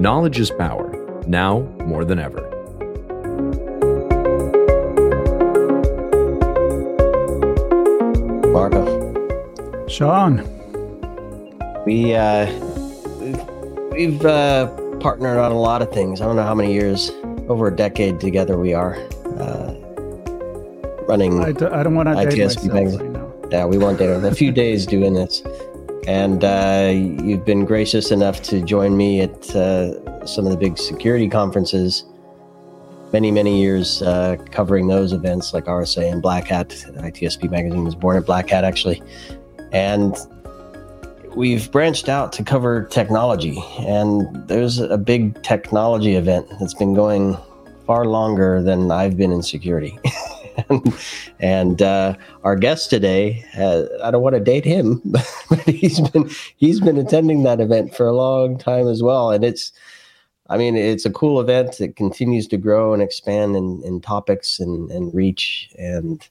Knowledge is power, now more than ever. Marco. Sean. We uh, we've uh, partnered on a lot of things. I don't know how many years, over a decade together we are uh, running. I d- I don't want to date myself right now. Yeah, we won't date a few days doing this, and uh, you've been gracious enough to join me at uh, some of the big security conferences. Many, many years uh, covering those events like RSA and Black Hat. ITSP Magazine was born at Black Hat, actually. And we've branched out to cover technology. And there's a big technology event that's been going far longer than I've been in security. and uh, our guest today, uh, I don't want to date him, but he's been he's been attending that event for a long time as well. And it's I mean, it's a cool event. It continues to grow and expand in, in topics and, and reach, and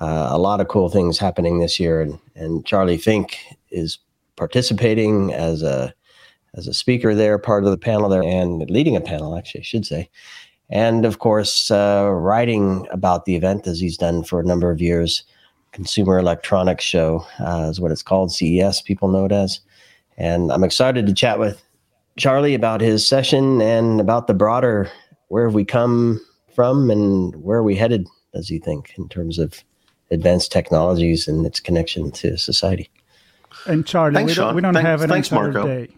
uh, a lot of cool things happening this year. And, and Charlie Fink is participating as a as a speaker there, part of the panel there, and leading a panel, actually, I should say. And of course, uh, writing about the event as he's done for a number of years. Consumer Electronics Show uh, is what it's called, CES, people know it as. And I'm excited to chat with Charlie about his session and about the broader where have we come from and where are we headed, does he think, in terms of advanced technologies and its connection to society? And Charlie, Thanks, we don't, Sean. we don't Thanks- have an thanks, entire Marco. day.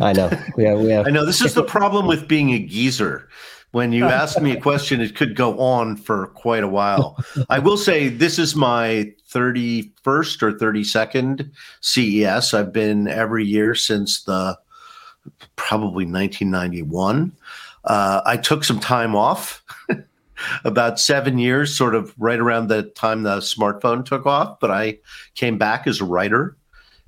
I know. We have, we have I know this is the problem with being a geezer. When you ask me a question, it could go on for quite a while. I will say this is my 31st or 32nd CES. I've been every year since the probably 1991. Uh, I took some time off, about seven years, sort of right around the time the smartphone took off. But I came back as a writer,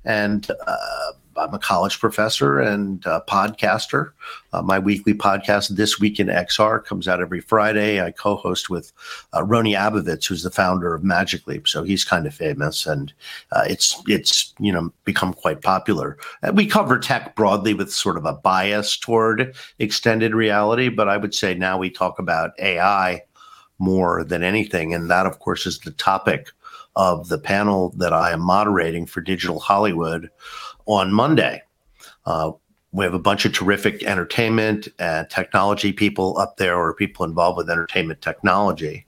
and uh, I'm a college professor and podcaster. Uh, my weekly podcast, This Week in XR, comes out every Friday. I co-host with uh, Rony Abovitz, who's the founder of Magic Leap. So he's kind of famous, and uh, it's it's you know become quite popular. We cover tech broadly with sort of a bias toward extended reality, but I would say now we talk about AI more than anything, and that of course is the topic of the panel that I am moderating for Digital Hollywood on Monday. Uh, we have a bunch of terrific entertainment and technology people up there, or people involved with entertainment technology.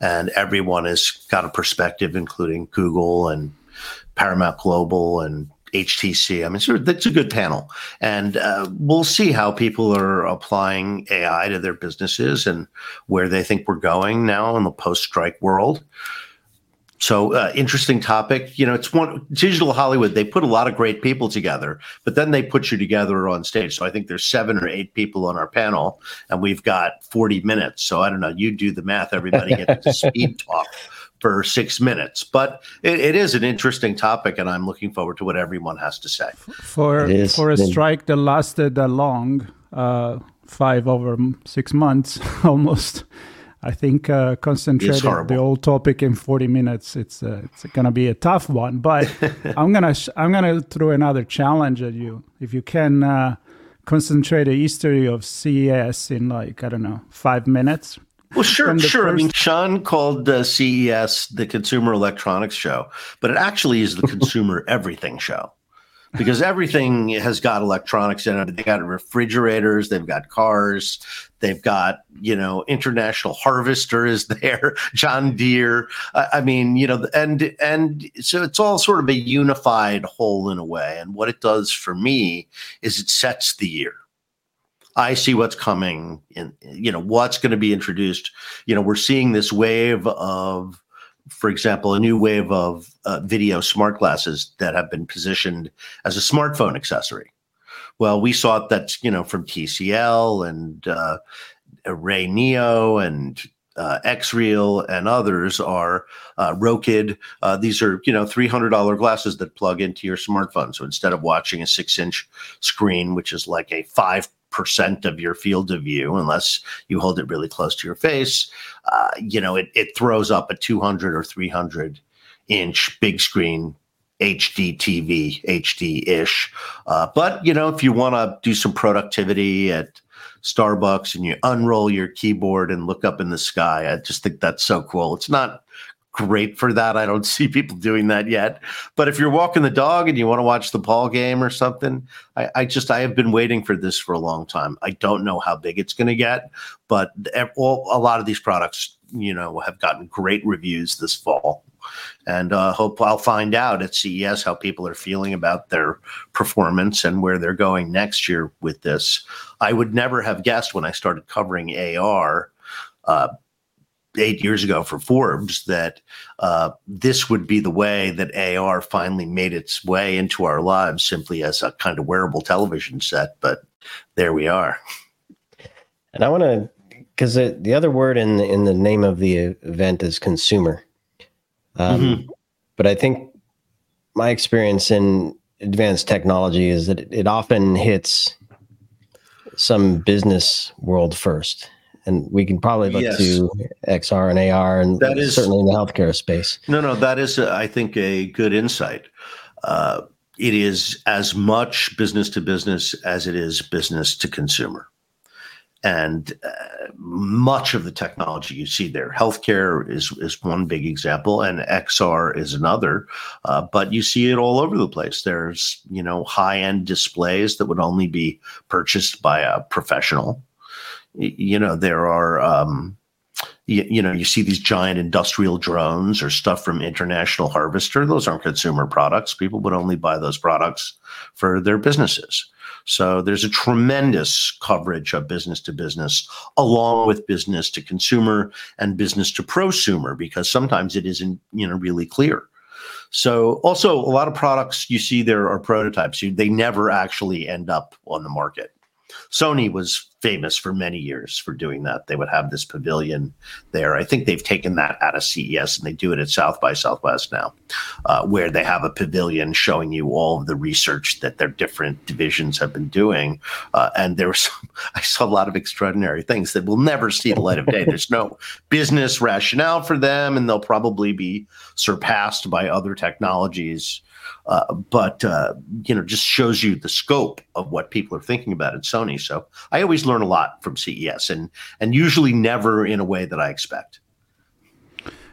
And everyone has got a perspective, including Google and Paramount Global and HTC. I mean, of, that's a good panel. And uh, we'll see how people are applying AI to their businesses and where they think we're going now in the post strike world. So uh, interesting topic. You know, it's one digital Hollywood. They put a lot of great people together, but then they put you together on stage. So I think there's seven or eight people on our panel, and we've got 40 minutes. So I don't know. You do the math. Everybody gets to speed talk for six minutes, but it, it is an interesting topic, and I'm looking forward to what everyone has to say. For for a strike that lasted that long, uh, five over six months almost. I think uh, concentrated the whole topic in forty minutes. It's uh, it's gonna be a tough one, but I'm gonna sh- I'm gonna throw another challenge at you. If you can uh, concentrate a history of CES in like I don't know five minutes, Well, sure, the sure. I mean, Sean called uh, CES the Consumer Electronics Show, but it actually is the Consumer Everything Show because everything has got electronics in it. They got refrigerators, they've got cars, they've got you know International Harvester is there, John Deere. I, I mean, you know, and and so it's all sort of a unified whole in a way. And what it does for me is it sets the year. I see what's coming in, you know, what's going to be introduced. You know, we're seeing this wave of, for example, a new wave of uh, video smart glasses that have been positioned as a smartphone accessory. Well, we saw that you know from TCL and uh, RayNeo and uh, XREAL and others are uh, Rokid. Uh, these are you know three hundred dollar glasses that plug into your smartphone. So instead of watching a six inch screen, which is like a five percent of your field of view, unless you hold it really close to your face, uh, you know it it throws up a two hundred or three hundred inch big screen HD TV, HD ish. Uh, but you know, if you want to do some productivity at Starbucks and you unroll your keyboard and look up in the sky. I just think that's so cool. It's not great for that. I don't see people doing that yet. But if you're walking the dog and you want to watch the ball game or something, I, I just I have been waiting for this for a long time. I don't know how big it's going to get, but all, a lot of these products, you know, have gotten great reviews this fall and uh, hope I'll find out at CES how people are feeling about their performance and where they're going next year with this. I would never have guessed when I started covering AR uh, eight years ago for Forbes that uh, this would be the way that AR finally made its way into our lives simply as a kind of wearable television set. But there we are. And I want to, because the other word in the, in the name of the event is consumer. Um, mm-hmm. But I think my experience in advanced technology is that it often hits some business world first. And we can probably look yes. to XR and AR, and that is certainly in the healthcare space. No, no, that is, uh, I think, a good insight. Uh, it is as much business to business as it is business to consumer and uh, much of the technology you see there healthcare is is one big example and xr is another uh, but you see it all over the place there's you know high end displays that would only be purchased by a professional you know there are um, you, you, know you see these giant industrial drones or stuff from international harvester those aren't consumer products people would only buy those products for their businesses so there's a tremendous coverage of business to business, along with business to consumer and business to prosumer, because sometimes it isn't you know really clear. So also a lot of products you see there are prototypes. They never actually end up on the market. Sony was famous for many years for doing that. They would have this pavilion there. I think they've taken that out of CES and they do it at South by Southwest now, uh, where they have a pavilion showing you all of the research that their different divisions have been doing. Uh, and there was, I saw a lot of extraordinary things that will never see the light of day. There's no business rationale for them, and they'll probably be surpassed by other technologies uh, but uh, you know, just shows you the scope of what people are thinking about at Sony. So I always learn a lot from CES, and and usually never in a way that I expect.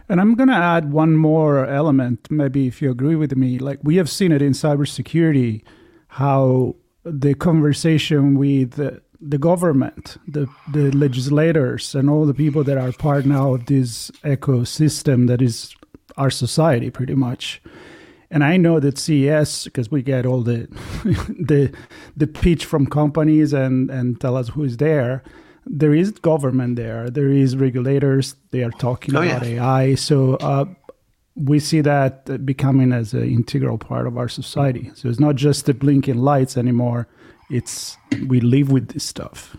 And I'm going to add one more element, maybe if you agree with me. Like we have seen it in cybersecurity, how the conversation with the, the government, the, the legislators, and all the people that are part now of this ecosystem that is our society, pretty much and I know that CES because we get all the the the pitch from companies and and tell us who's there. There is government there. There is regulators. They are talking oh, about yeah. AI. So uh, we see that becoming as an integral part of our society. So it's not just the blinking lights anymore. It's we live with this stuff.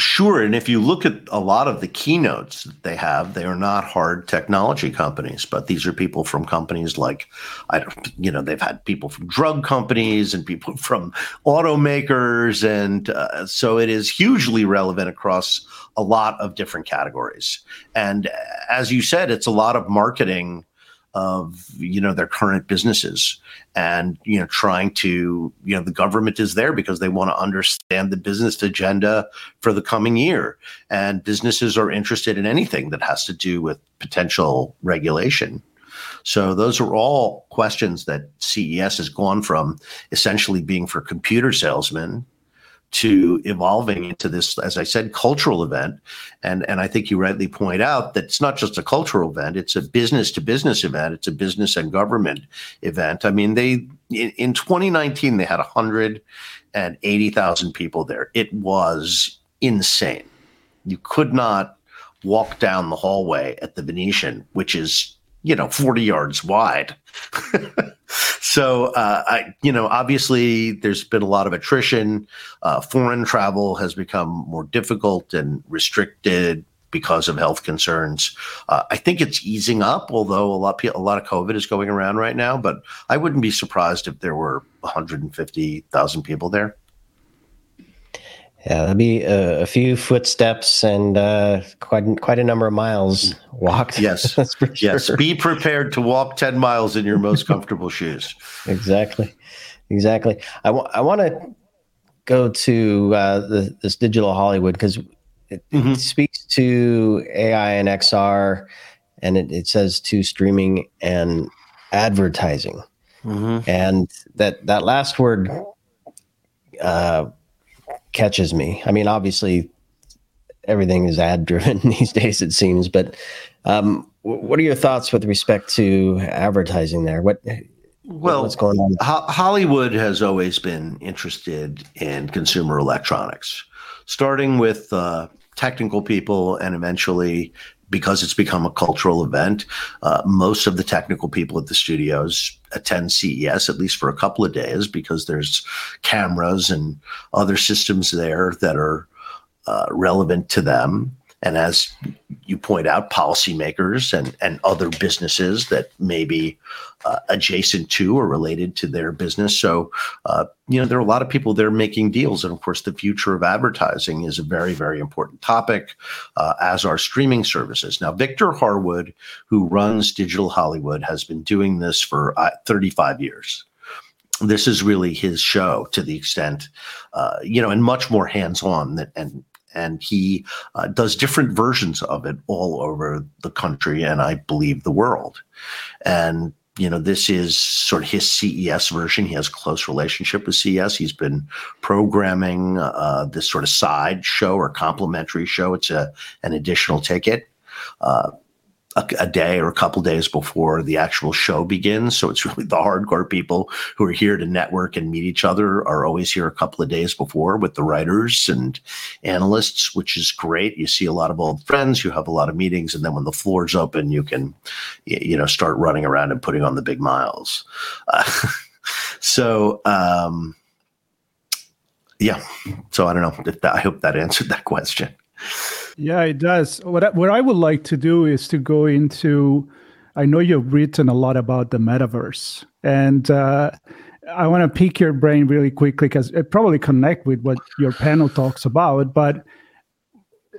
Sure. And if you look at a lot of the keynotes that they have, they are not hard technology companies, but these are people from companies like, I don't, you know, they've had people from drug companies and people from automakers. And uh, so it is hugely relevant across a lot of different categories. And as you said, it's a lot of marketing of you know their current businesses and you know trying to you know the government is there because they want to understand the business agenda for the coming year. And businesses are interested in anything that has to do with potential regulation. So those are all questions that CES has gone from essentially being for computer salesmen to evolving into this, as I said, cultural event. And, and I think you rightly point out that it's not just a cultural event, it's a business to business event, it's a business and government event. I mean, they in, in 2019, they had 180,000 people there. It was insane. You could not walk down the hallway at the Venetian, which is, you know, 40 yards wide. so, uh, I, you know, obviously there's been a lot of attrition. Uh, foreign travel has become more difficult and restricted because of health concerns. Uh, I think it's easing up, although a lot a lot of COVID is going around right now. But I wouldn't be surprised if there were 150,000 people there. Yeah, that'd be a, a few footsteps and uh, quite quite a number of miles walked. Yes, yes. Sure. Be prepared to walk ten miles in your most comfortable shoes. Exactly, exactly. I, w- I want to go to uh, the, this digital Hollywood because it, mm-hmm. it, speaks to AI and XR, and it, it says to streaming and advertising, mm-hmm. and that that last word. Uh, catches me. I mean, obviously, everything is ad driven these days, it seems. But um, what are your thoughts with respect to advertising there? What well, what's going on? Ho- Hollywood has always been interested in consumer electronics, starting with uh, technical people and eventually because it's become a cultural event. Uh, most of the technical people at the studios attend CES at least for a couple of days because there's cameras and other systems there that are uh, relevant to them. And as you point out, policymakers and, and other businesses that may be uh, adjacent to or related to their business. So, uh, you know, there are a lot of people there making deals. And of course, the future of advertising is a very, very important topic, uh, as are streaming services. Now, Victor Harwood, who runs Digital Hollywood, has been doing this for uh, 35 years this is really his show to the extent, uh, you know, and much more hands-on than, and and he uh, does different versions of it all over the country and I believe the world. And you know, this is sort of his CES version. He has a close relationship with CES. He's been programming uh, this sort of side show or complementary show. It's a an additional ticket. Uh, a, a, day or a couple days before the actual show begins. So it's really the hardcore people who are here to network and meet each other are always here a couple of days before with the writers and analysts, which is great. You see a lot of old friends, you have a lot of meetings, and then when the floor's open, you can, you know, start running around and putting on the big miles. Uh, so, um, yeah. So I don't know that, I hope that answered that question. Yeah, it does. What I, what I would like to do is to go into. I know you've written a lot about the metaverse, and uh, I want to pick your brain really quickly because it probably connect with what your panel talks about. But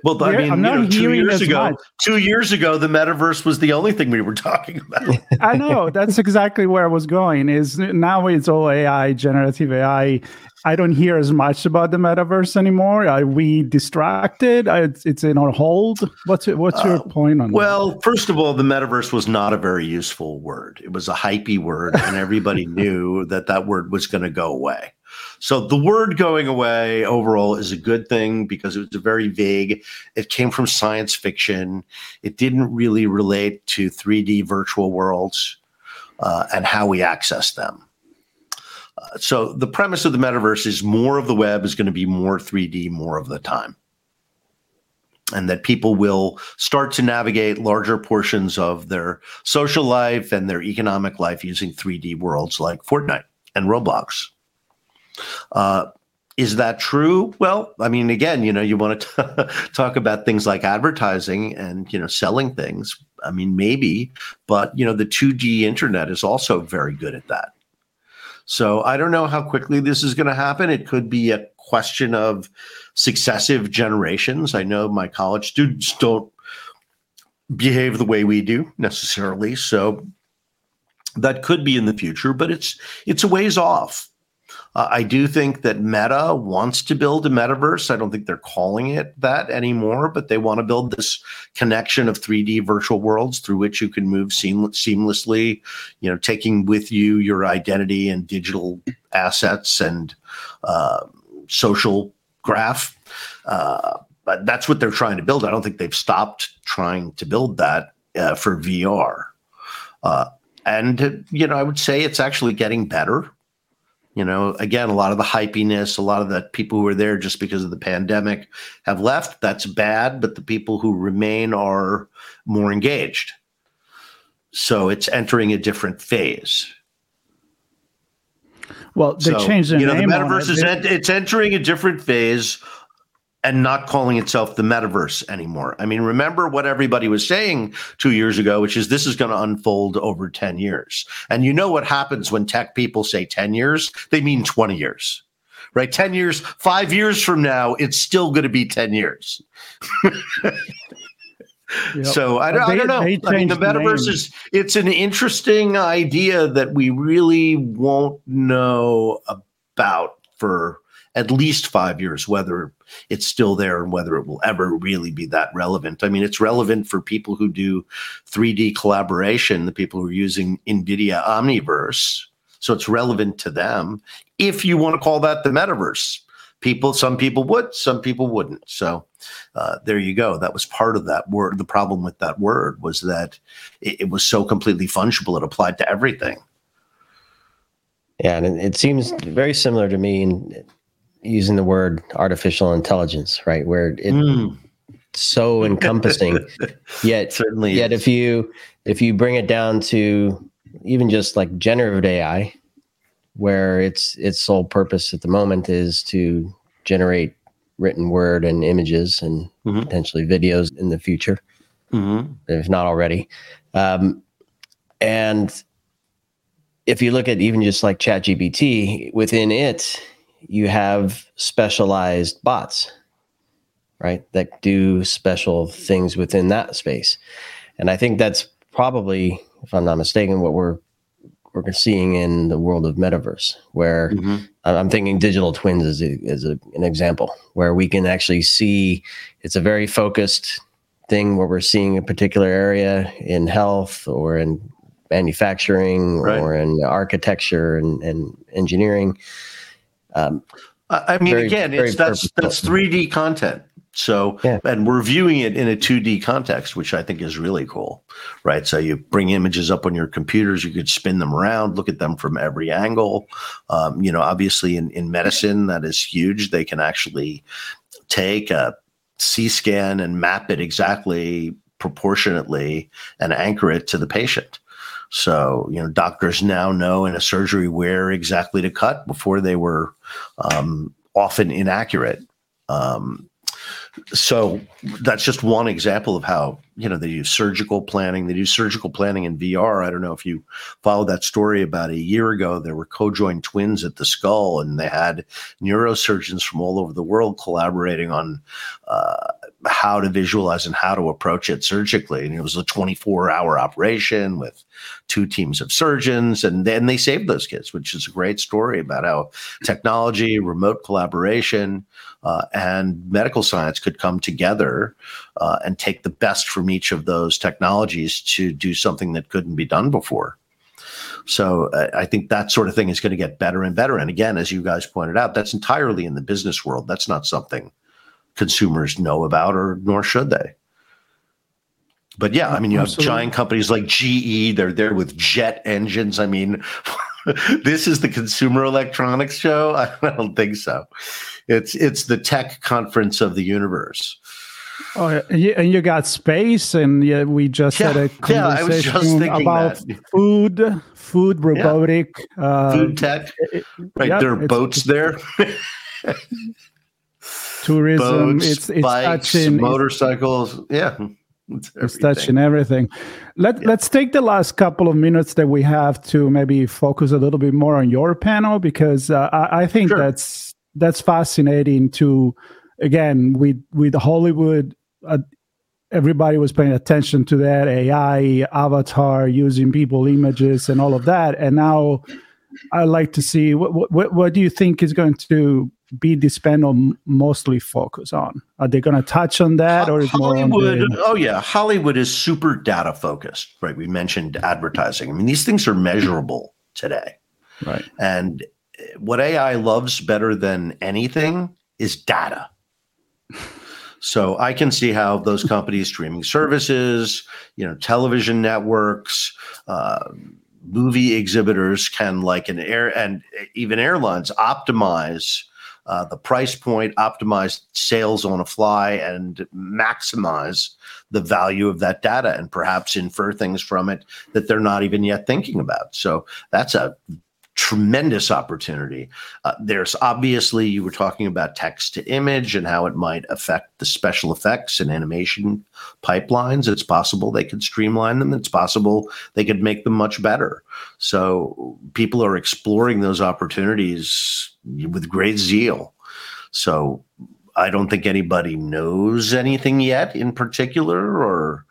well, I mean, you know, two years ago, much. two years ago, the metaverse was the only thing we were talking about. I know that's exactly where I was going. Is now it's all AI, generative AI, I don't hear as much about the metaverse anymore. Are we distracted? It's, it's in our hold. What's it, what's your uh, point on well, that? Well, first of all, the metaverse was not a very useful word. It was a hypey word, and everybody knew that that word was going to go away. So the word going away overall is a good thing because it was very vague. It came from science fiction. It didn't really relate to 3D virtual worlds uh, and how we access them so the premise of the metaverse is more of the web is going to be more 3D more of the time. And that people will start to navigate larger portions of their social life and their economic life using 3D worlds like Fortnite and Roblox. Uh, is that true? Well, I mean, again, you know, you want to talk about things like advertising and, you know, selling things. I mean, maybe, but, you know, the 2D internet is also very good at that. So I don't know how quickly this is going to happen. It could be a question of successive generations. I know my college students don't behave the way we do necessarily. So that could be in the future, but it's it's a ways off. Uh, I do think that Meta wants to build a metaverse. I don't think they're calling it that anymore, but they want to build this connection of 3D virtual worlds through which you can move seam- seamlessly, you know, taking with you your identity and digital assets and uh, social graph. Uh, but that's what they're trying to build. I don't think they've stopped trying to build that uh, for VR. Uh, and, you know, I would say it's actually getting better. You know, again, a lot of the hypiness, a lot of the people who are there just because of the pandemic have left. That's bad, but the people who remain are more engaged. So it's entering a different phase. Well, they So, changed the you know, the metaverse it. is They- en- it's entering a different phase and not calling itself the metaverse anymore. I mean, remember what everybody was saying two years ago, which is this is going to unfold over 10 years. And you know what happens when tech people say 10 years? They mean 20 years. Right? 10 years, five years from now, it's still going to be 10 years. Yep. So I don't, I don't know. I mean, the metaverse is it's an interesting idea that we really won't know about for at least five years, whether it's still there and whether it will ever really be that relevant. I mean, it's relevant for people who do 3D collaboration, the people who are using NVIDIA Omniverse. So it's relevant to them. If you want to call that the metaverse, people, some people would, some people wouldn't. So uh, there you go. That was part of that word. The problem with that word was that it, it was so completely fungible; it applied to everything. Yeah, and it, seems very similar to me using the word artificial intelligence, right? Where it's Mm, so encompassing, yet certainly, yet is. if you if you bring it down to even just like generative AI, where its its sole purpose at the moment is to generate written word and images and Mhm. potentially videos in the future, Mhm. if not already. Um, and if you look at even just like ChatGPT, within it, you have specialized bots, right? That do special things within that space. And I think that's probably, if I'm not mistaken, what we're we're seeing in the world of metaverse, where Mhm. I- I'm thinking digital twins is a, as a, an example, where we can actually see it's a very focused thing where we're seeing a particular area in health or in manufacturing Right. or in architecture and, and engineering. Um, I mean, Very- again, very it's that's that's 3D content. So, Yeah. and we're viewing it in a 2D context, which I think is really cool, right? So you bring images up on your computers, you could spin them around, look at them from every angle. Um, you know, obviously in, in medicine, that is huge. They can actually take a C scan and map it exactly proportionately and anchor it to the patient. So, you know, doctors now know in a surgery where exactly to cut before they were um, often inaccurate. Um, so that's just one example of how you know they use surgical planning. They do surgical planning in VR. I don't know if you followed that story about a year ago. There were co-joined twins at the skull, and they had neurosurgeons from all over the world collaborating on uh, how to visualize and how to approach it surgically. And it was a 24-hour operation with two teams of surgeons, and then they saved those kids, which is a great story about how technology, remote collaboration, uh, and medical science could come together uh, and take the best from each of those technologies to do something that couldn't be done before. So uh, I think that sort of thing is going to get better and better. And again, as you guys pointed out, that's entirely in the business world. That's not something consumers know about, or nor should they. But yeah, I mean, you have Absolutely. giant companies like GE. They're there with jet engines. I mean, this is the Consumer Electronics Show. I don't think so. It's it's the tech conference of the universe. Oh, yeah, and you, got space, and yeah, we just had Yeah, a yeah, I was just conversation thinking about that. food, food, robotic, uh, Food tech, right? yeah, there are boats there, tourism. boats, it's it's bikes, touching, it's- motorcycles. Yeah, it's, it's touching everything. Let Let's take the last couple of minutes that we have to maybe focus a little bit more on your panel because uh, I, I think Sure. that's that's fascinating. To again with with Hollywood. Uh, Everybody was paying attention to that AI avatar using people images and all of that, and now I'd like to see what what what do you think is going to be this panel mostly focus on? Are they going to touch on that, or is Hollywood? the, Oh yeah, Hollywood is super data focused, right? We mentioned advertising. I mean, these things are measurable today, right? and what AI loves better than anything is data. So I can see how those companies, streaming services, you know, television networks, uh, movie exhibitors can, like an air and even airlines, optimize uh, the price point, optimize sales on a fly, and maximize the value of that data, and perhaps infer things from it that they're not even yet thinking about. So that's a tremendous opportunity. Uh, there's obviously, you were talking about text to image and how it might affect the special effects and animation pipelines. It's possible they could streamline them. It's possible they could make them much better. So people are exploring those opportunities with great zeal. So I don't think anybody knows anything yet in particular or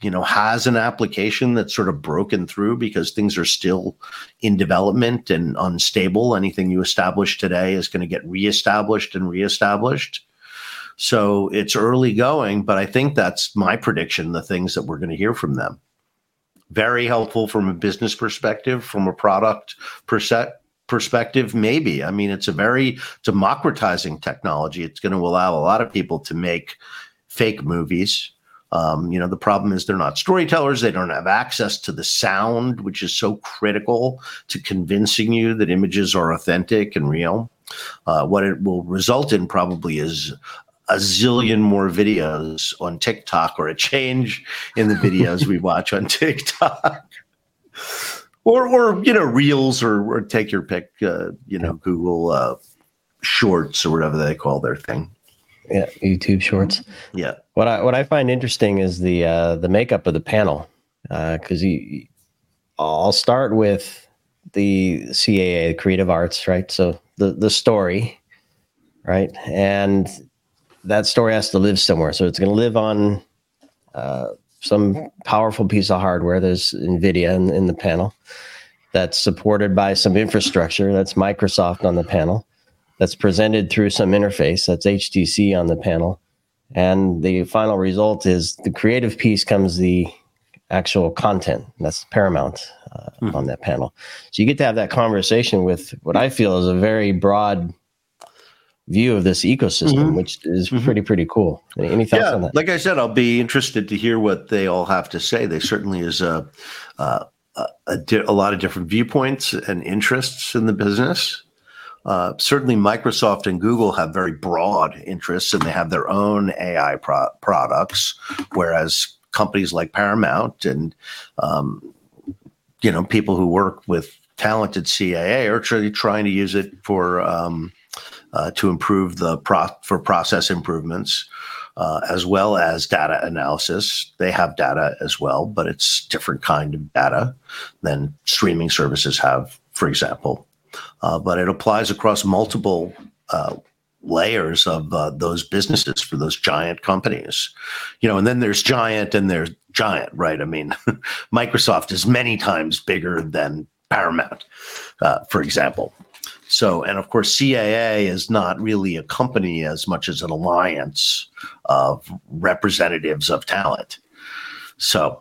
you know has an application that's sort of broken through because things are still in development and unstable. Anything you establish today is going to get reestablished and reestablished. So it's early going but i think that's my prediction the things that we're going to hear from them. Very helpful from a business perspective from a product perspective maybe. I mean it's a very democratizing technology. It's going to allow a lot of people to make fake movies um, you know, the problem is they're not storytellers. They don't have access to the sound, which is so critical to convincing you that images are authentic and real. Uh, what it will result in probably is a zillion more videos on TikTok or a change in the videos we watch on TikTok. or, or you know, reels or, or take your pick, uh, you know, Google uh, Shorts or whatever they call their thing. Yeah, YouTube Shorts. Yeah. What I what I find interesting is the uh, the makeup of the panel because uh, I'll start with the CAA, Creative Arts, right? So the the story, right, and that story has to live somewhere. So it's going to live on uh, some powerful piece of hardware. There's NVIDIA in, in the panel that's supported by some infrastructure. That's Microsoft on the panel that's presented through some interface that's HTC on the panel. And the final result is the creative piece comes the actual content. That's Paramount uh, mm-hmm. on that panel. So you get to have that conversation with what I feel is a very broad view of this ecosystem, mm-hmm. which is mm-hmm. pretty pretty cool. Any, any thoughts yeah, on that? Like I said, I'll be interested to hear what they all have to say. They certainly is a a, a, di- a lot of different viewpoints and interests in the business. Uh, certainly, Microsoft and Google have very broad interests and they have their own AI pro- products, whereas companies like Paramount and um, you know people who work with talented CAA are truly trying to use it for um, uh, to improve the pro- for process improvements. Uh, as well as data analysis. They have data as well, but it's different kind of data than streaming services have, for example uh, but it applies across multiple uh, layers of uh, those businesses for those giant companies. You know, and then there's giant and there's giant, right? I mean, Microsoft is many times bigger than Paramount, uh, for example. So, and of course, CAA is not really a company as much as an alliance of representatives of talent. So,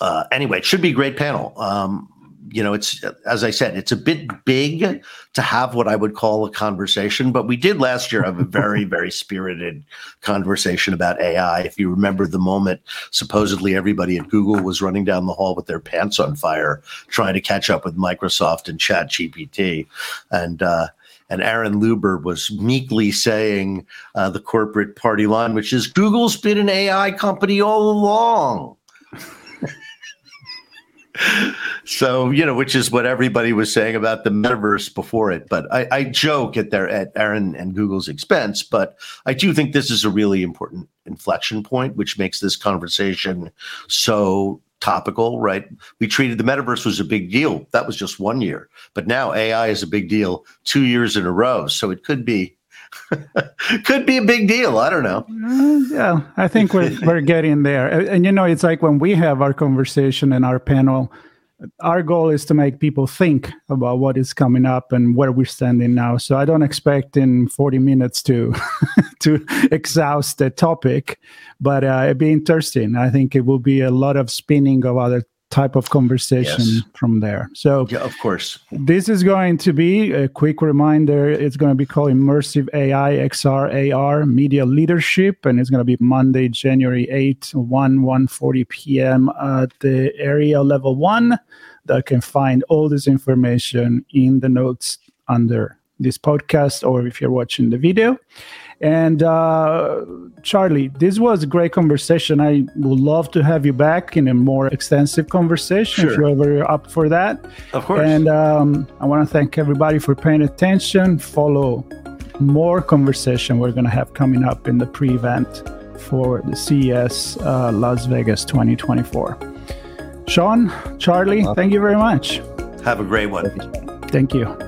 uh, anyway, it should be a great panel. Um, you know, it's as I said, it's a bit big to have what I would call a conversation, but we did last year have a very, very spirited conversation about AI. If you remember the moment, supposedly everybody at Google was running down the hall with their pants on fire, trying to catch up with Microsoft and Chat GPT, and uh, and Aaron Luber was meekly saying uh, the corporate party line, which is Google's been an AI company all along so you know, which is what everybody was saying about the metaverse before it. But I, I joke at their at Aaron and Google's expense, but I do think this is a really important inflection point, which makes this conversation so topical, right? We treated the metaverse was a big deal. That was just one year. But now AI is a big deal two years in a row. So it could be could be a big deal. I don't know. Uh, yeah, I think we're we're getting there. And, and, you know, it's like when we have our conversation in our panel, our goal is to make people think about what is coming up and where we're standing now. So I don't expect in 40 minutes to to exhaust the topic, but uh, it'd be interesting. I think it will be a lot of spinning of other type of conversation yes. from there. So, yeah, of course, this is going to be a quick reminder. It's going to be called Immersive AI XR AR Media Leadership, and it's going to be Monday, January 8, 1 1 40 p.m. at the area level one. That can find all this information in the notes under this podcast or if you're watching the video. And uh, Charlie, this was a great conversation. I would love to have you back in a more extensive conversation Sure. if you're ever up for that. Of course. And um, I want to thank everybody for paying attention. Follow more conversation we're going to have coming up in the pre-event for the CES uh, Las Vegas 2024. Sean, Charlie, thank you very much. Have a great one. Thank you.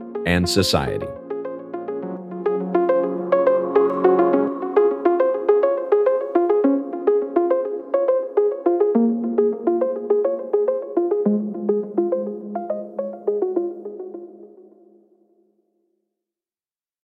and society.